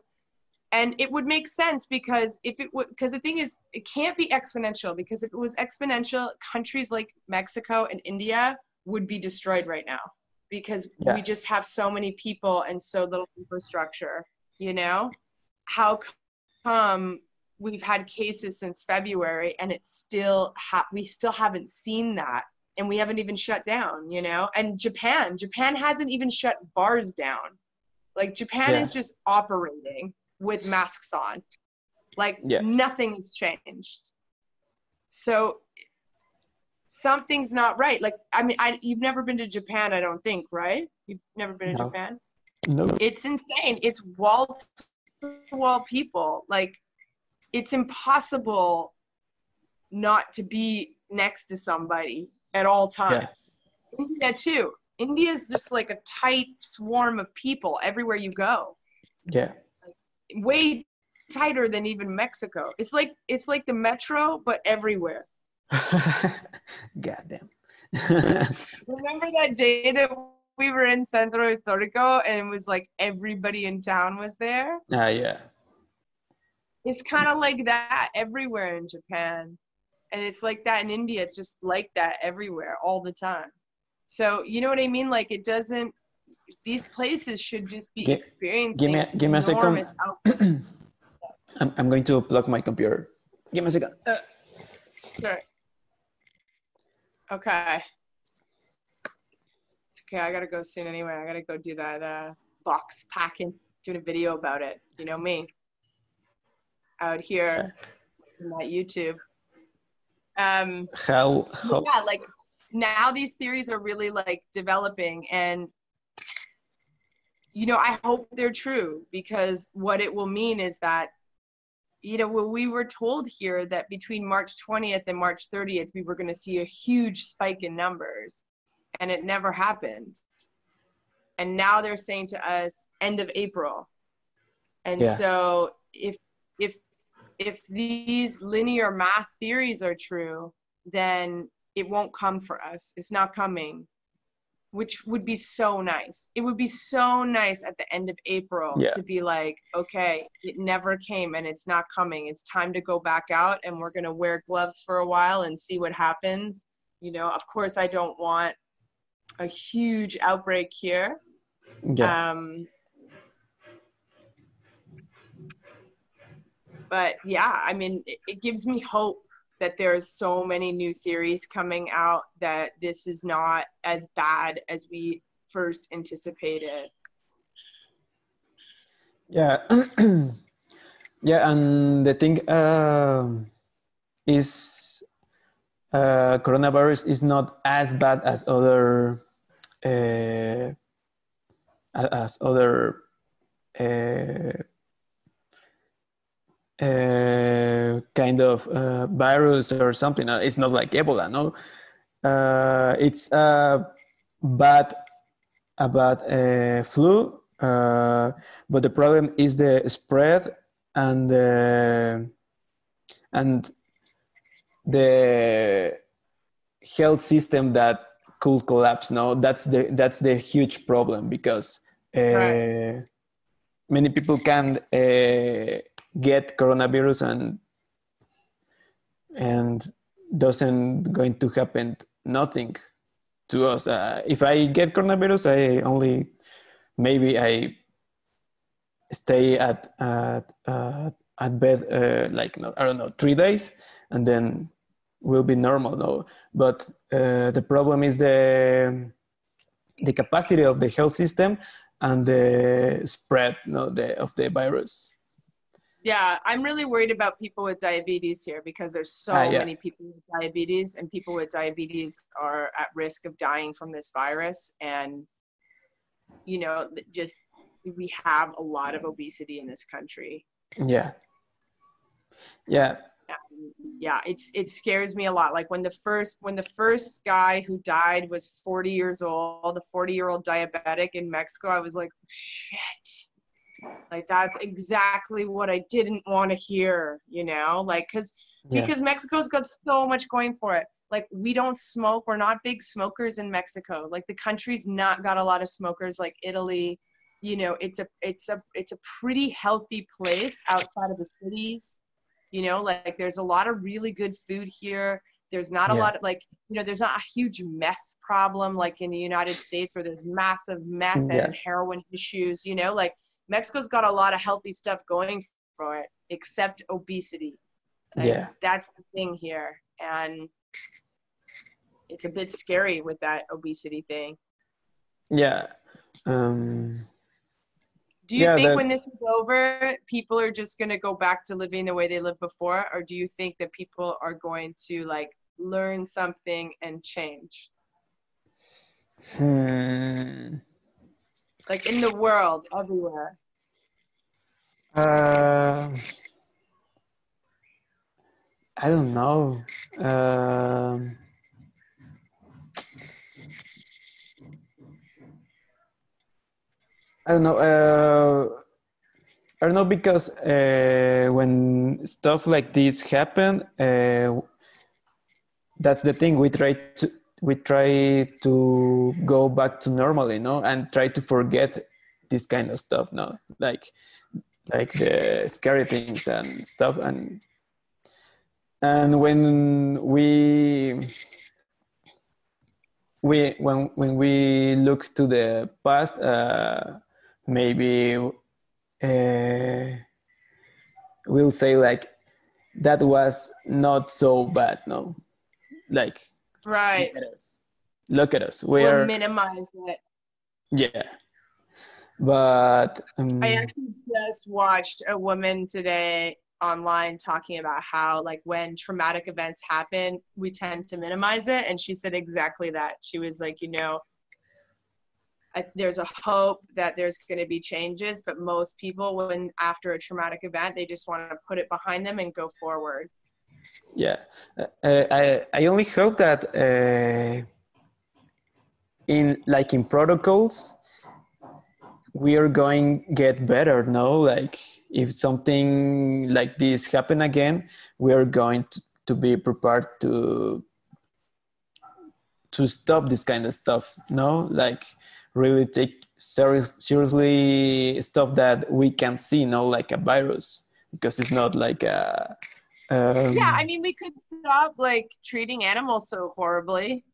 And it would make sense because if it would, because the thing is, it can't be exponential because if it was exponential, countries like Mexico and India would be destroyed right now because yeah. we just have so many people and so little infrastructure, you know? How come we've had cases since February and it's still ha- we still haven't seen that and we haven't even shut down, you know? And Japan, Japan hasn't even shut bars down. Like Japan yeah. is just operating with masks on. Like yeah. nothing has changed. So something's not right. Like I mean, I you've never been to Japan, I don't think, right? You've never been no. to Japan. No. It's insane. It's wall to wall people. Like it's impossible not to be next to somebody at all times. Yeah. India too. India is just like a tight swarm of people everywhere you go. Yeah. Way tighter than even Mexico. It's like it's like the metro but everywhere. <laughs> Goddamn. <laughs> Remember that day that we were in Centro Histórico and it was like everybody in town was there. Ah, uh, yeah. It's kind of like that everywhere in Japan. And it's like that in India. It's just like that everywhere all the time. So, you know what I mean? Like, it doesn't, these places should just be G- experiencing. Give me, give me a second. <clears throat> I'm, I'm going to plug my computer. Give me a second. Uh. Sure. Okay okay, I gotta go soon anyway. I gotta go do that uh, box packing, doing a video about it. You know me, out here on my YouTube. Um, how, how? Yeah, like now these theories are really like developing, and you know, I hope they're true because what it will mean is that you know, we were told here that between March 20th and March 30th, we were going to see a huge spike in numbers and it never happened. And now they're saying to us end of April. And yeah. so if if if these linear math theories are true, then it won't come for us. It's not coming. which would be so nice. It would be so nice at the end of April Yeah. to be like, okay, it never came and it's not coming. It's time to go back out and we're going to wear gloves for a while and see what happens. You know, of course, I don't want a huge outbreak here. Yeah. Um, but yeah, I mean, it, it gives me hope that there's so many new theories coming out that this is not as bad as we first anticipated. Yeah, <clears throat> yeah, and the thing um is uh, coronavirus is not as bad as other uh, as other uh, uh, kind of uh, virus or something. Uh, It's not like Ebola, no. Uh, it's a bad a bad uh, flu, uh, but the problem is the spread and the and the health system that could collapse. No, that's the that's the huge problem because uh, Right. many people can uh, get coronavirus and and doesn't going to happen nothing to us. Uh, if I get coronavirus, I only maybe I stay at at uh, at bed uh, like no, I don't know three days, and then will be normal. No, but uh, the problem is the the capacity of the health system and the spread no, the, of the virus. Yeah, I'm really worried about people with diabetes here because there's so Ah, yeah. many people with diabetes, and people with diabetes are at risk of dying from this virus. And, you know, just we have a lot of obesity in this country. Yeah. Yeah. Yeah, it's it scares me a lot. Like when the first when the first guy who died was 40 years old, a 40 year old diabetic in Mexico, I was like, shit. Like that's exactly what I didn't want to hear, you know? Like cuz Yeah. because Mexico's got so much going for it. Like we don't smoke. We're not big smokers in Mexico. Like the country's not got a lot of smokers like Italy. You know, it's a it's a it's a pretty healthy place outside of the cities. You know, like there's a lot of really good food here. There's not a Yeah. lot of like, you know, there's not a huge meth problem like in the United States where there's massive meth Yeah. and heroin issues, you know, like Mexico's got a lot of healthy stuff going for it, except obesity. Like, Yeah. That's the thing here. And it's a bit scary with that obesity thing. Yeah. Um, Do you Yeah, think that- when this is over, people are just going to go back to living the way they lived before? Or do you think that people are going to like learn something and change? hmm. Like in the world, everywhere. Uh, I don't know. Um, I don't know. Uh, I don't know because uh, when stuff like this happen, uh, that's the thing. We try to we try to go back to normal, you know, and try to forget this kind of stuff. No, like like the scary things and stuff. And and when we we when when we look to the past uh, maybe uh, we'll say like that was not so bad no? Like Right. look at us look at us we We'll are minimize it. yeah but um, I actually just watched a woman today online talking about how like when traumatic events happen, we tend to minimize it. And she said exactly that. She was like, you know, I, there's a hope that there's going to be changes, but most people, when after a traumatic event, they just want to put it behind them and go forward. Yeah. Uh, i i only hope that uh, in like in protocols we are going get better no? Like if something like this happen again we are going to, to be prepared to to stop this kind of stuff no? Like really take serious, seriously stuff that we can see no? Like a virus because it's not like a um, yeah i mean we could stop like treating animals so horribly.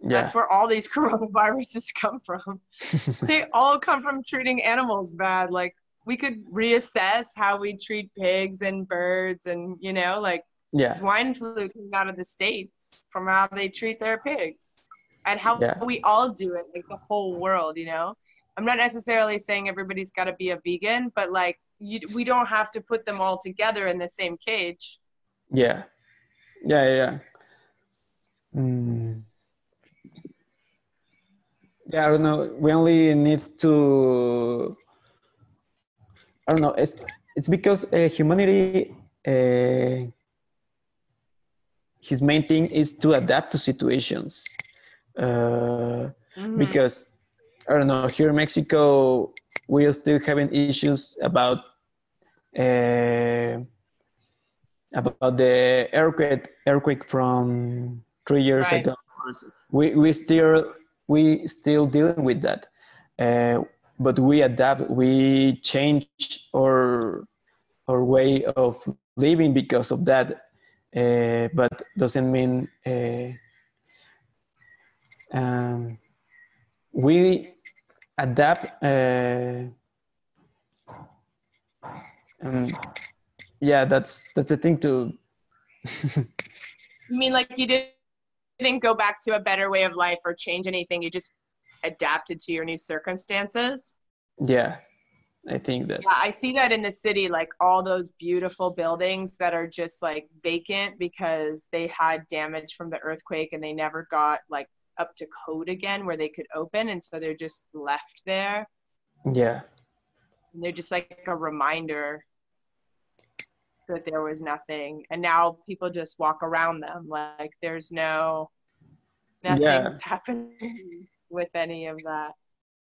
Yeah. That's where all these <laughs> coronaviruses come from. <laughs> They all come from treating animals bad. Like we could reassess how we treat pigs and birds and you know like yeah. swine flu came out of the states from how they treat their pigs and how Yeah. we all do it like the whole world you know? I'm not necessarily saying everybody's got to be a vegan but like you, we don't have to put them all together in the same cage yeah yeah yeah, yeah. Mm. yeah i don't know we only need to i don't know it's it's because uh, humanity uh, his main thing is to adapt to situations uh, Mhm. because I don't know here in Mexico we are still having issues about uh, about the earthquake earthquake from three years Right. ago. We we still we still dealing with that, uh, but we adapt. We change our our way of living because of that, uh, but doesn't mean. Uh, um, we adapt uh, and yeah that's that's a thing to <laughs> you mean like you didn't didn't go back to a better way of life or change anything you just adapted to your new circumstances yeah i think that Yeah, I see that in the city, like all those beautiful buildings that are just like vacant because they had damage from the earthquake and they never got like up to code again where they could open. And so they're just left there. yeah And they're just like a reminder that there was nothing. And now people just walk around them like there's no, nothing's happening <laughs> with any of that.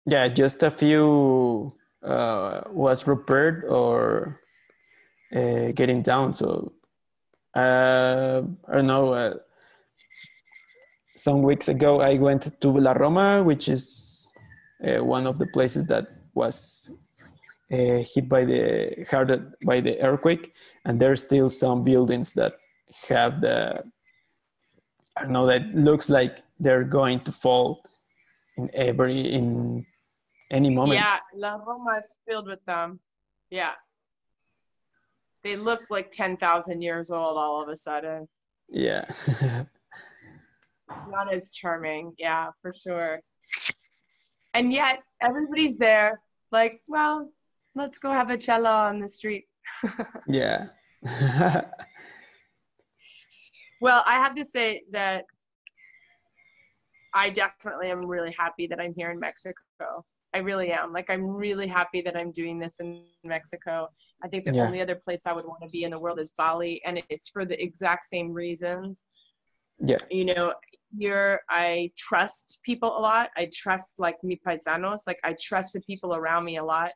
yeah just a few uh, was repaired or uh, getting down so uh, i don't know uh, some weeks ago i went to la roma which is uh, one of the places that was uh, hit by the hard by the earthquake and there's still some buildings that have the i don't know that looks like they're going to fall in every in any moment Yeah, La Roma is filled with them. Yeah. They look like 10,000 years old all of a sudden. yeah <laughs> Not as charming. Yeah, for sure. And yet, everybody's there. Like, well, let's go have a cello on the street. <laughs> yeah <laughs> Well, I have to say that I definitely am really happy that I'm here in Mexico. I really am. Like, I'm really happy that I'm doing this in Mexico. I think the Yeah. only other place I would want to be in the world is Bali, and it's for the exact same reasons. yeah You know, here I trust people a lot. I trust like mi paisanos. Like, I trust the people around me a lot.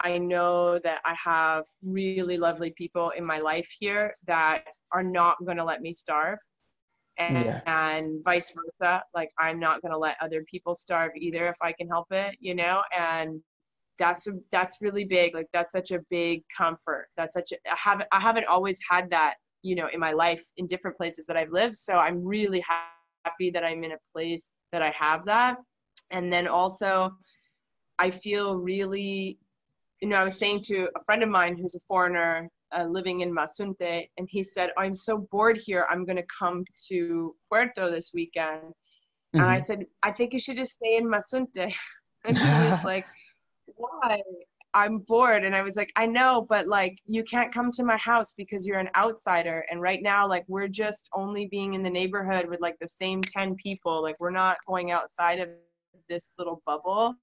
I know that I have really lovely people in my life here that are not going to let me starve. And, Yeah. and vice versa. Like, I'm not going to let other people starve either if I can help it, you know? And that's, that's really big. Like, that's such a big comfort. That's such a, I haven't, I haven't always had that, you know, in my life in different places that I've lived. So I'm really happy that I'm in a place that I have that. And then also, I feel really you know, I was saying to a friend of mine who's a foreigner uh, living in Mazunte, and he said, I'm so bored here. I'm going to come to Puerto this weekend. And I Mhm. said, I think you should just stay in Mazunte. <laughs> And he was like, Why? I'm bored. And I was like, I know, but like, you can't come to my house because you're an outsider. And right now, like, we're just only being in the neighborhood with like the same 10 people. Like, we're not going outside of this little bubble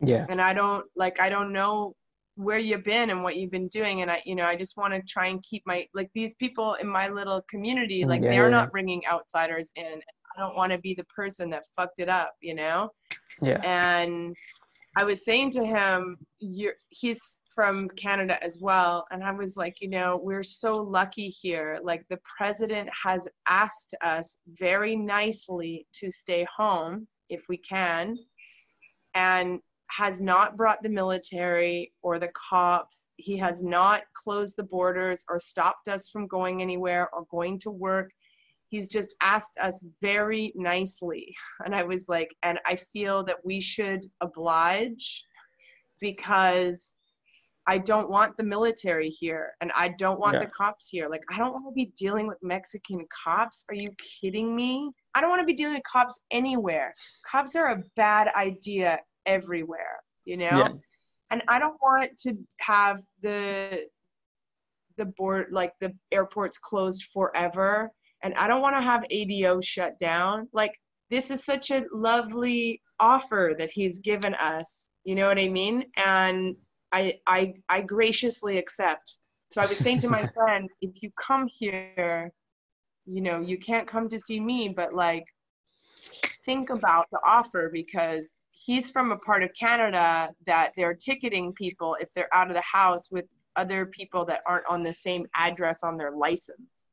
yeah and I don't like I don't know where you've been and what you've been doing and I you know I just want to try and keep my like these people in my little community like Yeah, they're yeah, not bringing outsiders in I don't want to be the person that fucked it up you know yeah and I was saying to him you're he's from Canada as well. And I was like, you know, we're so lucky here. Like, the president has asked us very nicely to stay home if we can, and has not brought the military or the cops. He has not closed the borders or stopped us from going anywhere or going to work. He's just asked us very nicely. And I was like, and I feel that we should oblige because I don't want the military here and I don't want Yeah. the cops here. Like, I don't want to be dealing with Mexican cops. Are you kidding me? I don't want to be dealing with cops anywhere. Cops are a bad idea everywhere, you know? Yeah. And I don't want to have the the board like the airports closed forever and I don't want to have ADO shut down. Like this is such a lovely offer that he's given us. You know what I mean? And I I I graciously accept. So I was saying to my <laughs> friend, if you come here, you know, you can't come to see me, but like think about the offer because he's from a part of Canada that they're ticketing people if they're out of the house with other people that aren't on the same address on their license.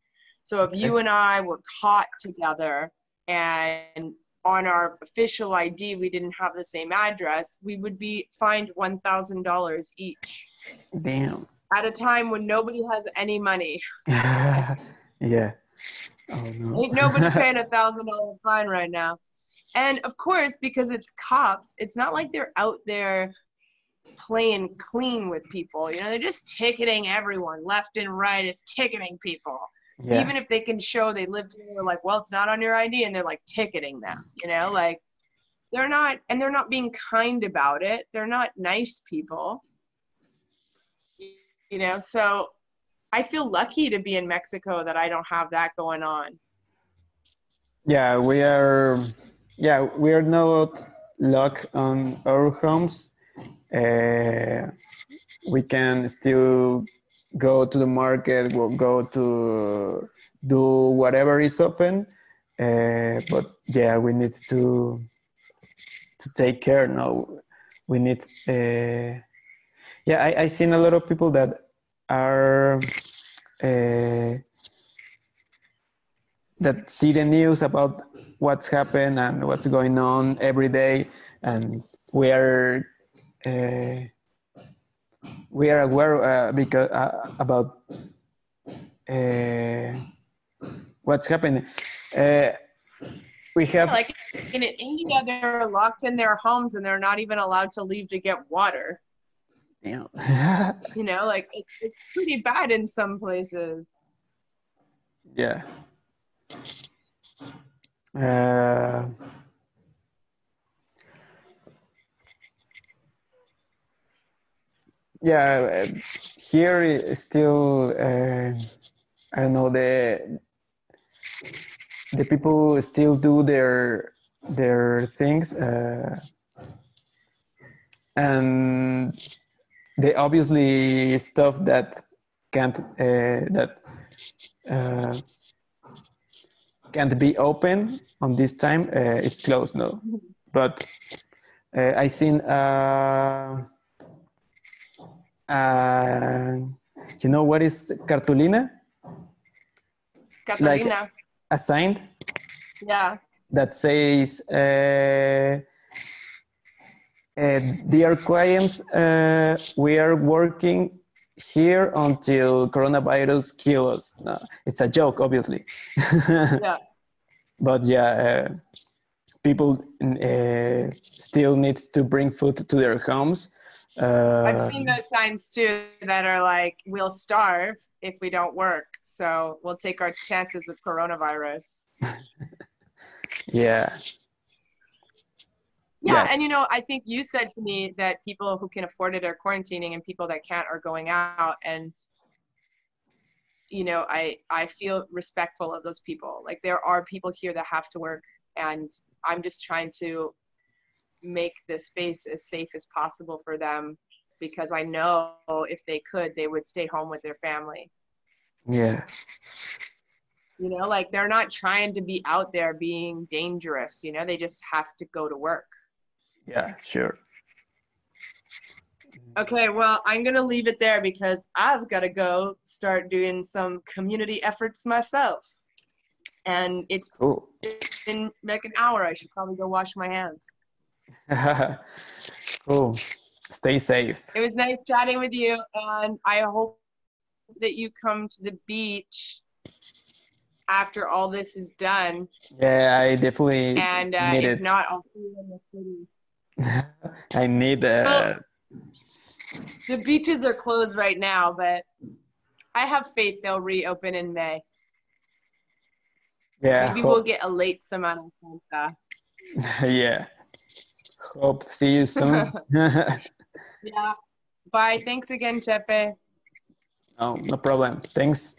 So if you and I were caught together and on our official ID we didn't have the same address, we would be fined $1,000 each Damn. at a time when nobody has any money. <laughs> yeah. Oh no. Ain't nobody paying a thousand dollar fine right now. And of course, because it's cops, it's not like they're out there playing clean with people. You know, they're just ticketing everyone left and right. It's ticketing people. yeah. Even if they can show they lived here, like, well, it's not on your ID, and they're like ticketing them. You know, like they're not, and they're not being kind about it. They're not nice people. You know, so I feel lucky to be in Mexico that I don't have that going on. yeah we are yeah we are not locked on our homes. Uh, we can still go to the market we'll go to do whatever is open uh, but yeah we need to to take care now. We need uh, yeah I, i seen a lot of people that are uh, that see the news about what's happened and what's going on every day and we are uh, we are aware uh, because uh, about uh, what's happening uh, we have like in India, they're locked in their homes and they're not even allowed to leave to get water. Damn. <laughs> You know, like it, it's pretty bad in some places. yeah uh, yeah uh, here is still uh, i don't know the the people still do their their things uh, and they obviously stuff that can't uh, that uh, can't be open on this time uh, is closed now but uh, i seen uh, uh, you know what is cartulina Catalina. a sign yeah. that says uh, uh, dear clients uh, we are working here until coronavirus kills us no, it's a joke obviously <laughs> Yeah. but yeah uh, people uh, still need to bring food to their homes uh, I've seen those signs too that are like, we'll starve if we don't work. So we'll take our chances with coronavirus. <laughs> yeah Yeah, Yeah. and you know, I think you said to me that people who can afford it are quarantining and people that can't are going out and you know, I I feel respectful of those people. Like there are people here that have to work and I'm just trying to make the space as safe as possible for them because I know if they could, they would stay home with their family. yeah You know, like they're not trying to be out there being dangerous, you know, they just have to go to work. Yeah sure Okay, well, I'm going to leave it there because I've got to go start doing some community efforts myself. And it's Cool. in like an hour. I should probably go wash my hands. <laughs> cool. Stay safe. It was nice chatting with you, and I hope that you come to the beach after all this is done. Yeah, I definitely And uh, if it. not, I'll see you in the city. <laughs> I need uh, The beaches are closed right now, but I have faith they'll reopen in May. yeah, Maybe hope- we'll get a late Semana Santa. <laughs> yeah. Hope to see you soon. <laughs> Yeah. Bye. Thanks again, Chepe. No, no problem. Thanks.